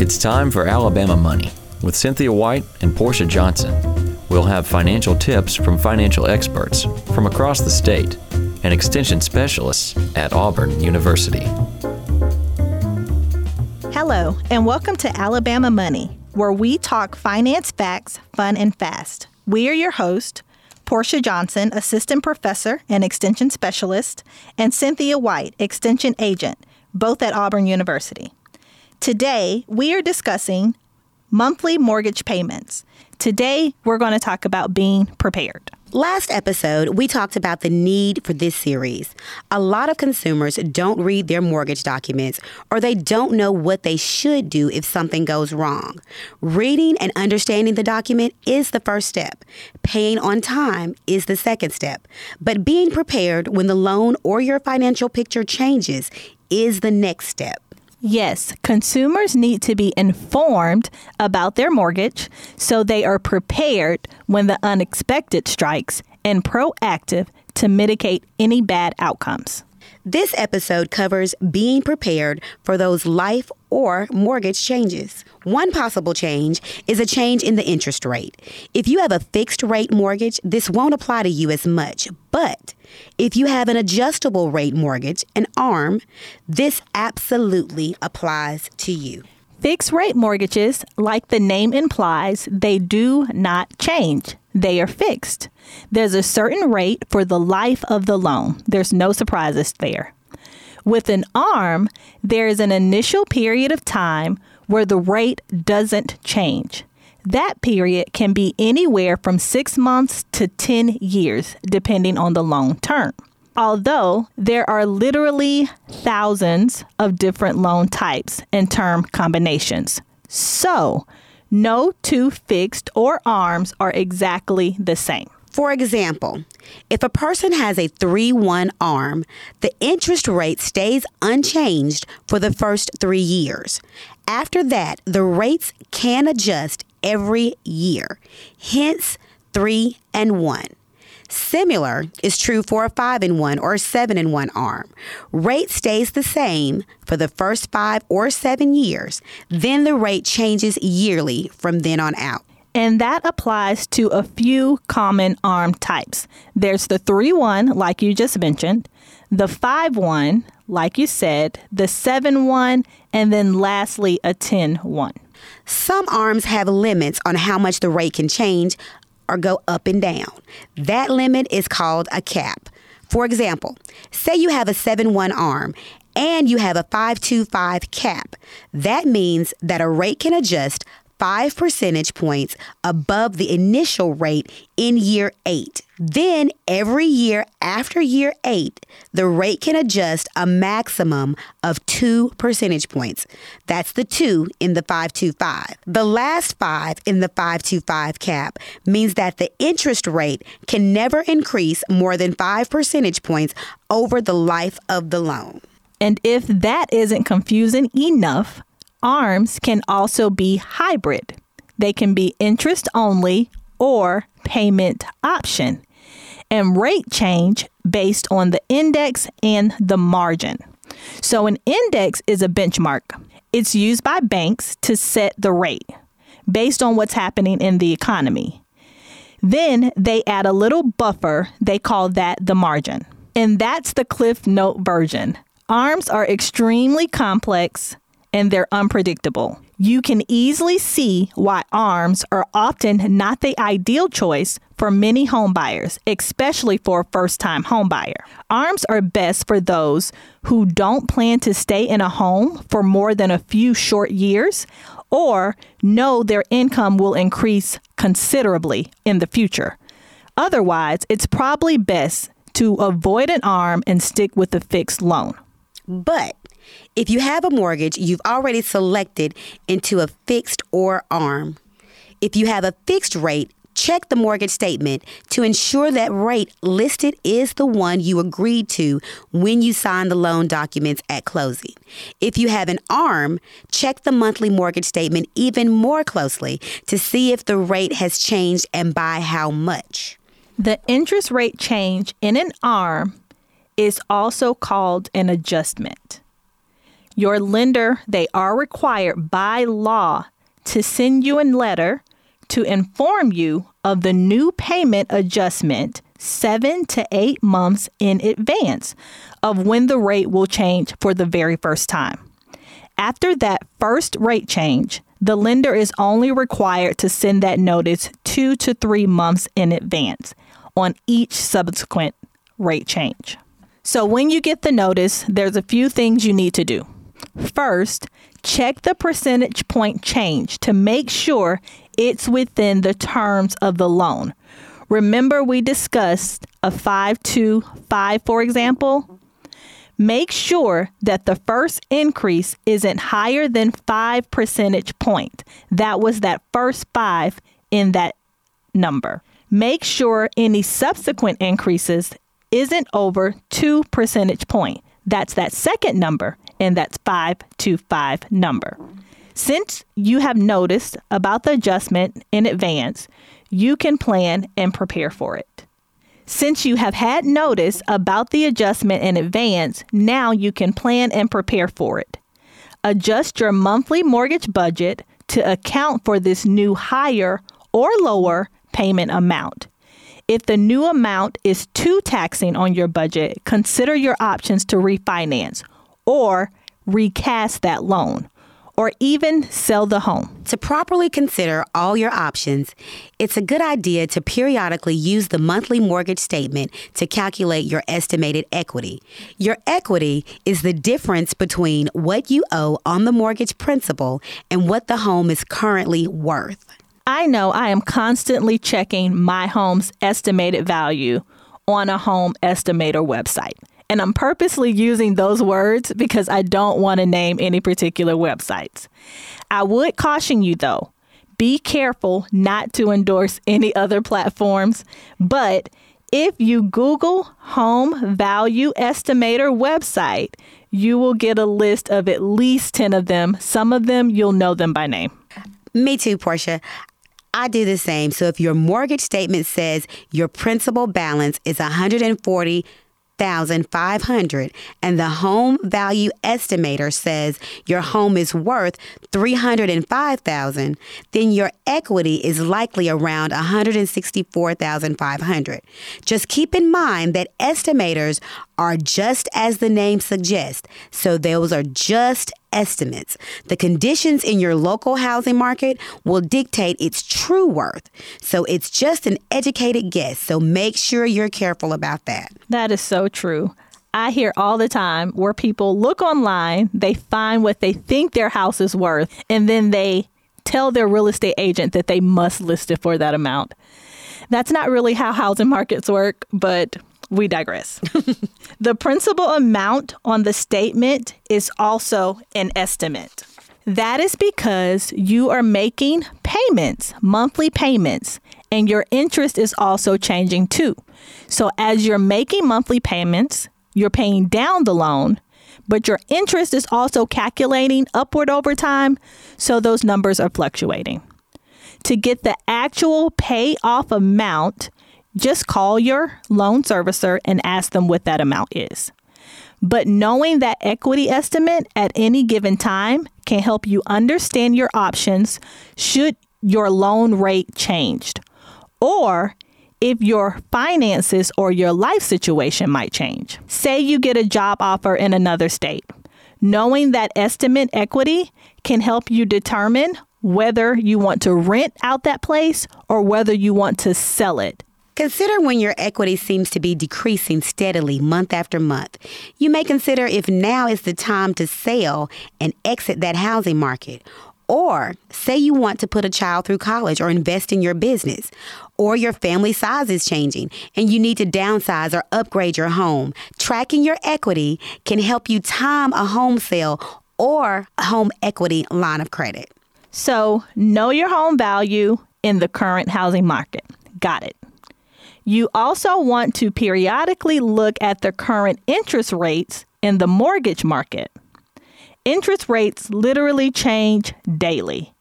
It's time for Alabama Money with Cynthia White and Portia Johnson. We'll have financial tips from financial experts from across the state and extension specialists at Auburn University. Hello, and welcome to Alabama Money, where we talk finance facts, fun and fast. We are your host, Portia Johnson, Assistant Professor and Extension Specialist, and Cynthia White, Extension Agent, both at Auburn University. Today, we are discussing monthly mortgage payments. Today, we're going to talk about being prepared. Last episode, we talked about the need for this series. A lot of consumers don't read their mortgage documents or they don't know what they should do if something goes wrong. Reading and understanding the document is the first step. Paying on time is the second step. But being prepared when the loan or your financial picture changes is the next step. Yes, consumers need to be informed about their mortgage so they are prepared when the unexpected strikes and proactive to mitigate any bad outcomes. This episode covers being prepared for those life or mortgage changes. One possible change is a change in the interest rate. If you have a fixed rate mortgage, this won't apply to you as much. But if you have an adjustable rate mortgage, an ARM, this absolutely applies to you. Fixed rate mortgages, like the name implies, they do not change. They are fixed. There's a certain rate for the life of the loan. There's no surprises there. With an ARM, there is an initial period of time where the rate doesn't change. That period can be anywhere from six months to 10 years, depending on the loan term although there are literally thousands of different loan types and term combinations. So, no two fixed or arms are exactly the same. For example, if a person has a 3 1 arm, the interest rate stays unchanged for the first three years. After that, the rates can adjust every year, hence 3 and 1. Similar is true for a 5 in 1 or 7 in 1 arm. Rate stays the same for the first 5 or 7 years, then the rate changes yearly from then on out. And that applies to a few common arm types. There's the 3 1, like you just mentioned, the 5 1, like you said, the 7 1, and then lastly, a 10 1. Some arms have limits on how much the rate can change, or go up and down. That limit is called a cap. For example, say you have a 7 1 arm and you have a 525 cap. That means that a rate can adjust five percentage points above the initial rate in year eight. Then, every year after year eight, the rate can adjust a maximum of two percentage points. That's the two in the 525. The last five in the 525 cap means that the interest rate can never increase more than five percentage points over the life of the loan. And if that isn't confusing enough, ARMs can also be hybrid. They can be interest only or payment option, and rate change based on the index and the margin. So, an index is a benchmark. It's used by banks to set the rate based on what's happening in the economy. Then they add a little buffer, they call that the margin. And that's the Cliff Note version. ARMs are extremely complex, and they're unpredictable. You can easily see why ARMs are often not the ideal choice for many homebuyers, especially for a first time homebuyer. ARMs are best for those who don't plan to stay in a home for more than a few short years or know their income will increase considerably in the future. Otherwise, it's probably best to avoid an ARM and stick with a fixed loan. But if you have a mortgage, you've already selected into a fixed or ARM. If you have a fixed rate, check the mortgage statement to ensure that rate listed is the one you agreed to when you signed the loan documents at closing. If you have an ARM, check the monthly mortgage statement even more closely to see if the rate has changed and by how much. The interest rate change in an ARM is also called an adjustment. Your lender, they are required by law to send you a letter to inform you of the new payment adjustment seven to eight months in advance of when the rate will change for the very first time. After that first rate change, the lender is only required to send that notice two to three months in advance on each subsequent rate change. So, when you get the notice, there's a few things you need to do. First, check the percentage point change to make sure it's within the terms of the loan. Remember, we discussed a 525, for example? Make sure that the first increase isn't higher than 5 percentage point. That was that first 5 in that number. Make sure any subsequent increases isn't over 2 percentage point. That's that second number, and that's 525 number. Since you have noticed about the adjustment in advance, you can plan and prepare for it. Since you have had notice about the adjustment in advance, now you can plan and prepare for it. Adjust your monthly mortgage budget to account for this new higher or lower payment amount. If the new amount is too taxing on your budget, consider your options to refinance or recast that loan or even sell the home. To properly consider all your options, it's a good idea to periodically use the monthly mortgage statement to calculate your estimated equity. Your equity is the difference between what you owe on the mortgage principal and what the home is currently worth. I know I am constantly checking my home's estimated value on a home estimator website. And I'm purposely using those words because I don't want to name any particular websites. I would caution you though, be careful not to endorse any other platforms, but if you Google Home Value Estimator website, you will get a list of at least 10 of them. Some of them you'll know them by name. Me too, Portia. I do the same. So if your mortgage statement says your principal balance is 140 $305,500 and the home value estimator says your home is worth 305,000, then your equity is likely around 164,500. Just keep in mind that estimators are just as the name suggests. So those are just estimates. The conditions in your local housing market will dictate its true worth. So it's just an educated guess. So make sure you're careful about that. That is so true. I hear all the time where people look online, they find what they think their house is worth, and then they tell their real estate agent that they must list it for that amount. That's not really how housing markets work, but we digress. the principal amount on the statement is also an estimate. That is because you are making payments, monthly payments, and your interest is also changing too. So, as you're making monthly payments, you're paying down the loan, but your interest is also calculating upward over time. So, those numbers are fluctuating. To get the actual payoff amount, just call your loan servicer and ask them what that amount is. But knowing that equity estimate at any given time can help you understand your options should your loan rate changed or if your finances or your life situation might change. Say you get a job offer in another state. Knowing that estimate equity can help you determine whether you want to rent out that place or whether you want to sell it Consider when your equity seems to be decreasing steadily month after month. You may consider if now is the time to sell and exit that housing market. Or say you want to put a child through college or invest in your business, or your family size is changing and you need to downsize or upgrade your home. Tracking your equity can help you time a home sale or home equity line of credit. So, know your home value in the current housing market. Got it. You also want to periodically look at the current interest rates in the mortgage market. Interest rates literally change daily.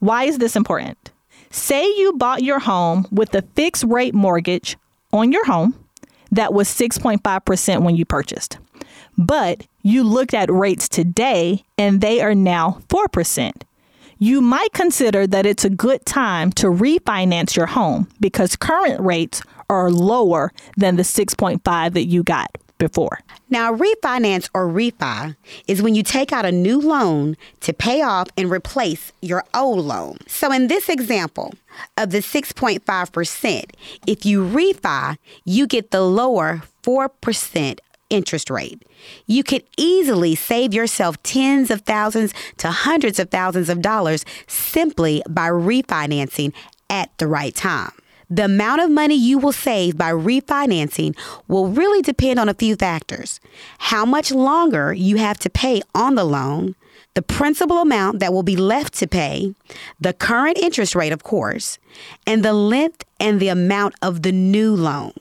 Why is this important? Say you bought your home with a fixed rate mortgage on your home that was 6.5% when you purchased, but you looked at rates today and they are now 4%. You might consider that it's a good time to refinance your home because current rates are lower than the 6.5 that you got before. Now, refinance or refi is when you take out a new loan to pay off and replace your old loan. So, in this example of the 6.5%, if you refi, you get the lower 4% interest rate. You could easily save yourself tens of thousands to hundreds of thousands of dollars simply by refinancing at the right time. The amount of money you will save by refinancing will really depend on a few factors. How much longer you have to pay on the loan, the principal amount that will be left to pay, the current interest rate, of course, and the length and the amount of the new loan.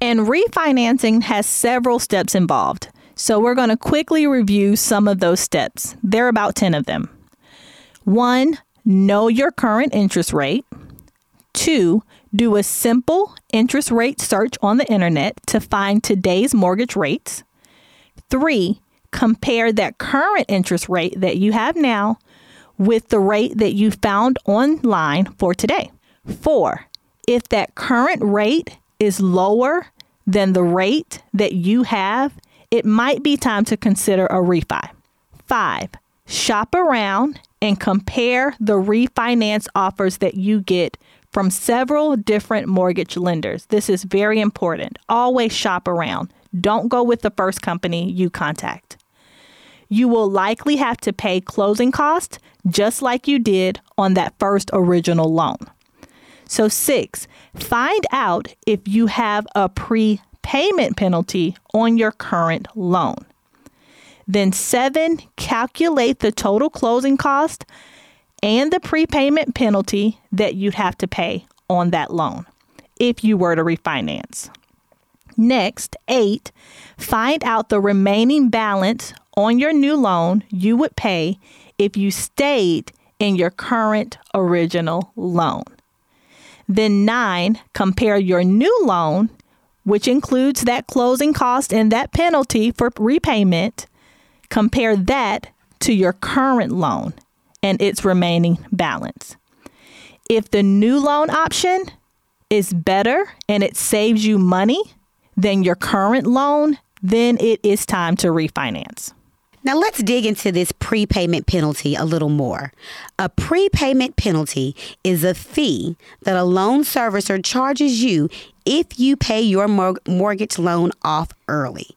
And refinancing has several steps involved. So we're going to quickly review some of those steps. There are about 10 of them. One, know your current interest rate. Two, do a simple interest rate search on the internet to find today's mortgage rates. Three, compare that current interest rate that you have now with the rate that you found online for today. Four, if that current rate is lower than the rate that you have, it might be time to consider a refi. Five, shop around and compare the refinance offers that you get from several different mortgage lenders. This is very important. Always shop around. Don't go with the first company you contact. You will likely have to pay closing costs just like you did on that first original loan. So, six, find out if you have a prepayment penalty on your current loan. Then, seven, calculate the total closing cost and the prepayment penalty that you'd have to pay on that loan if you were to refinance. Next, eight, find out the remaining balance on your new loan you would pay if you stayed in your current original loan. Then, nine, compare your new loan, which includes that closing cost and that penalty for repayment, compare that to your current loan and its remaining balance. If the new loan option is better and it saves you money than your current loan, then it is time to refinance. Now let's dig into this prepayment penalty a little more. A prepayment penalty is a fee that a loan servicer charges you if you pay your mortgage loan off early.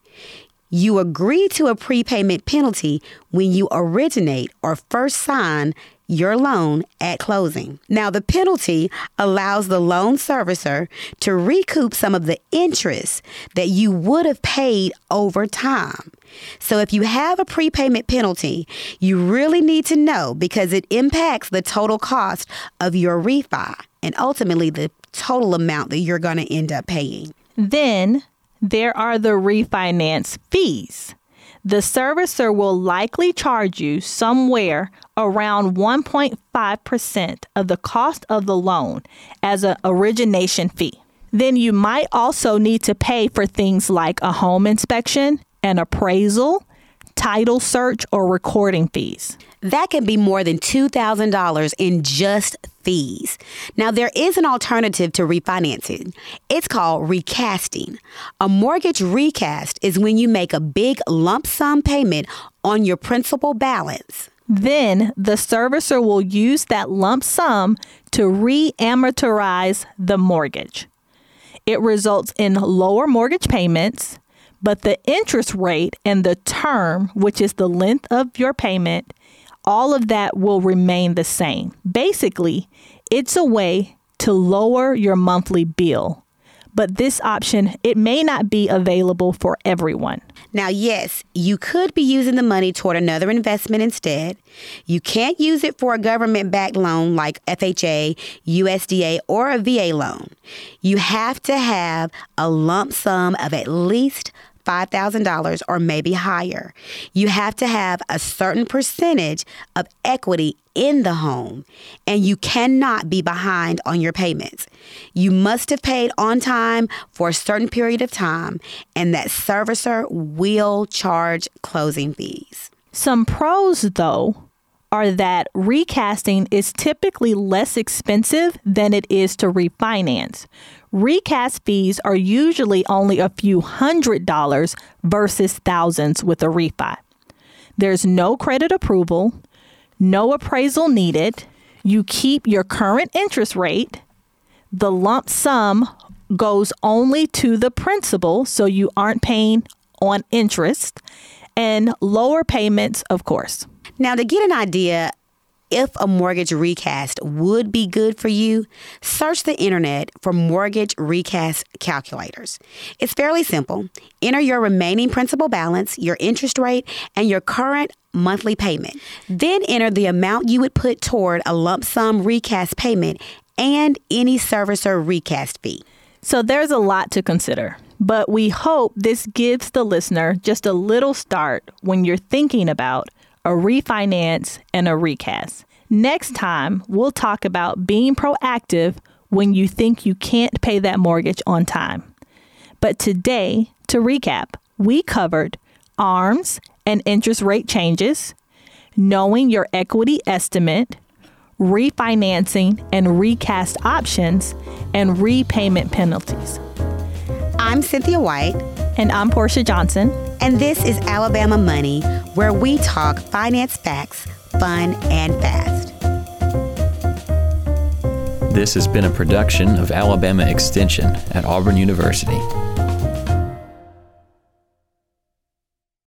You agree to a prepayment penalty when you originate or first sign your loan at closing. Now, the penalty allows the loan servicer to recoup some of the interest that you would have paid over time. So, if you have a prepayment penalty, you really need to know because it impacts the total cost of your refi and ultimately the total amount that you're going to end up paying. Then there are the refinance fees. The servicer will likely charge you somewhere around 1.5% of the cost of the loan as an origination fee. Then you might also need to pay for things like a home inspection, an appraisal, title search, or recording fees. That can be more than $2,000 in just fees. Now, there is an alternative to refinancing. It's called recasting. A mortgage recast is when you make a big lump sum payment on your principal balance. Then the servicer will use that lump sum to re amortize the mortgage. It results in lower mortgage payments, but the interest rate and the term, which is the length of your payment, all of that will remain the same. Basically, it's a way to lower your monthly bill. But this option, it may not be available for everyone. Now, yes, you could be using the money toward another investment instead. You can't use it for a government backed loan like FHA, USDA, or a VA loan. You have to have a lump sum of at least $5,000 or maybe higher. You have to have a certain percentage of equity in the home, and you cannot be behind on your payments. You must have paid on time for a certain period of time, and that servicer will charge closing fees. Some pros, though, are that recasting is typically less expensive than it is to refinance. Recast fees are usually only a few hundred dollars versus thousands with a refi. There's no credit approval, no appraisal needed. You keep your current interest rate. The lump sum goes only to the principal, so you aren't paying on interest, and lower payments, of course. Now, to get an idea if a mortgage recast would be good for you, search the internet for mortgage recast calculators. It's fairly simple. Enter your remaining principal balance, your interest rate, and your current monthly payment. Then enter the amount you would put toward a lump sum recast payment and any servicer recast fee. So there's a lot to consider, but we hope this gives the listener just a little start when you're thinking about a refinance, and a recast. Next time, we'll talk about being proactive when you think you can't pay that mortgage on time. But today, to recap, we covered ARMs and interest rate changes, knowing your equity estimate, refinancing and recast options, and repayment penalties. I'm Cynthia White. And I'm Portia Johnson. And this is Alabama Money, where we talk finance facts, fun and fast. This has been a production of Alabama Extension at Auburn University.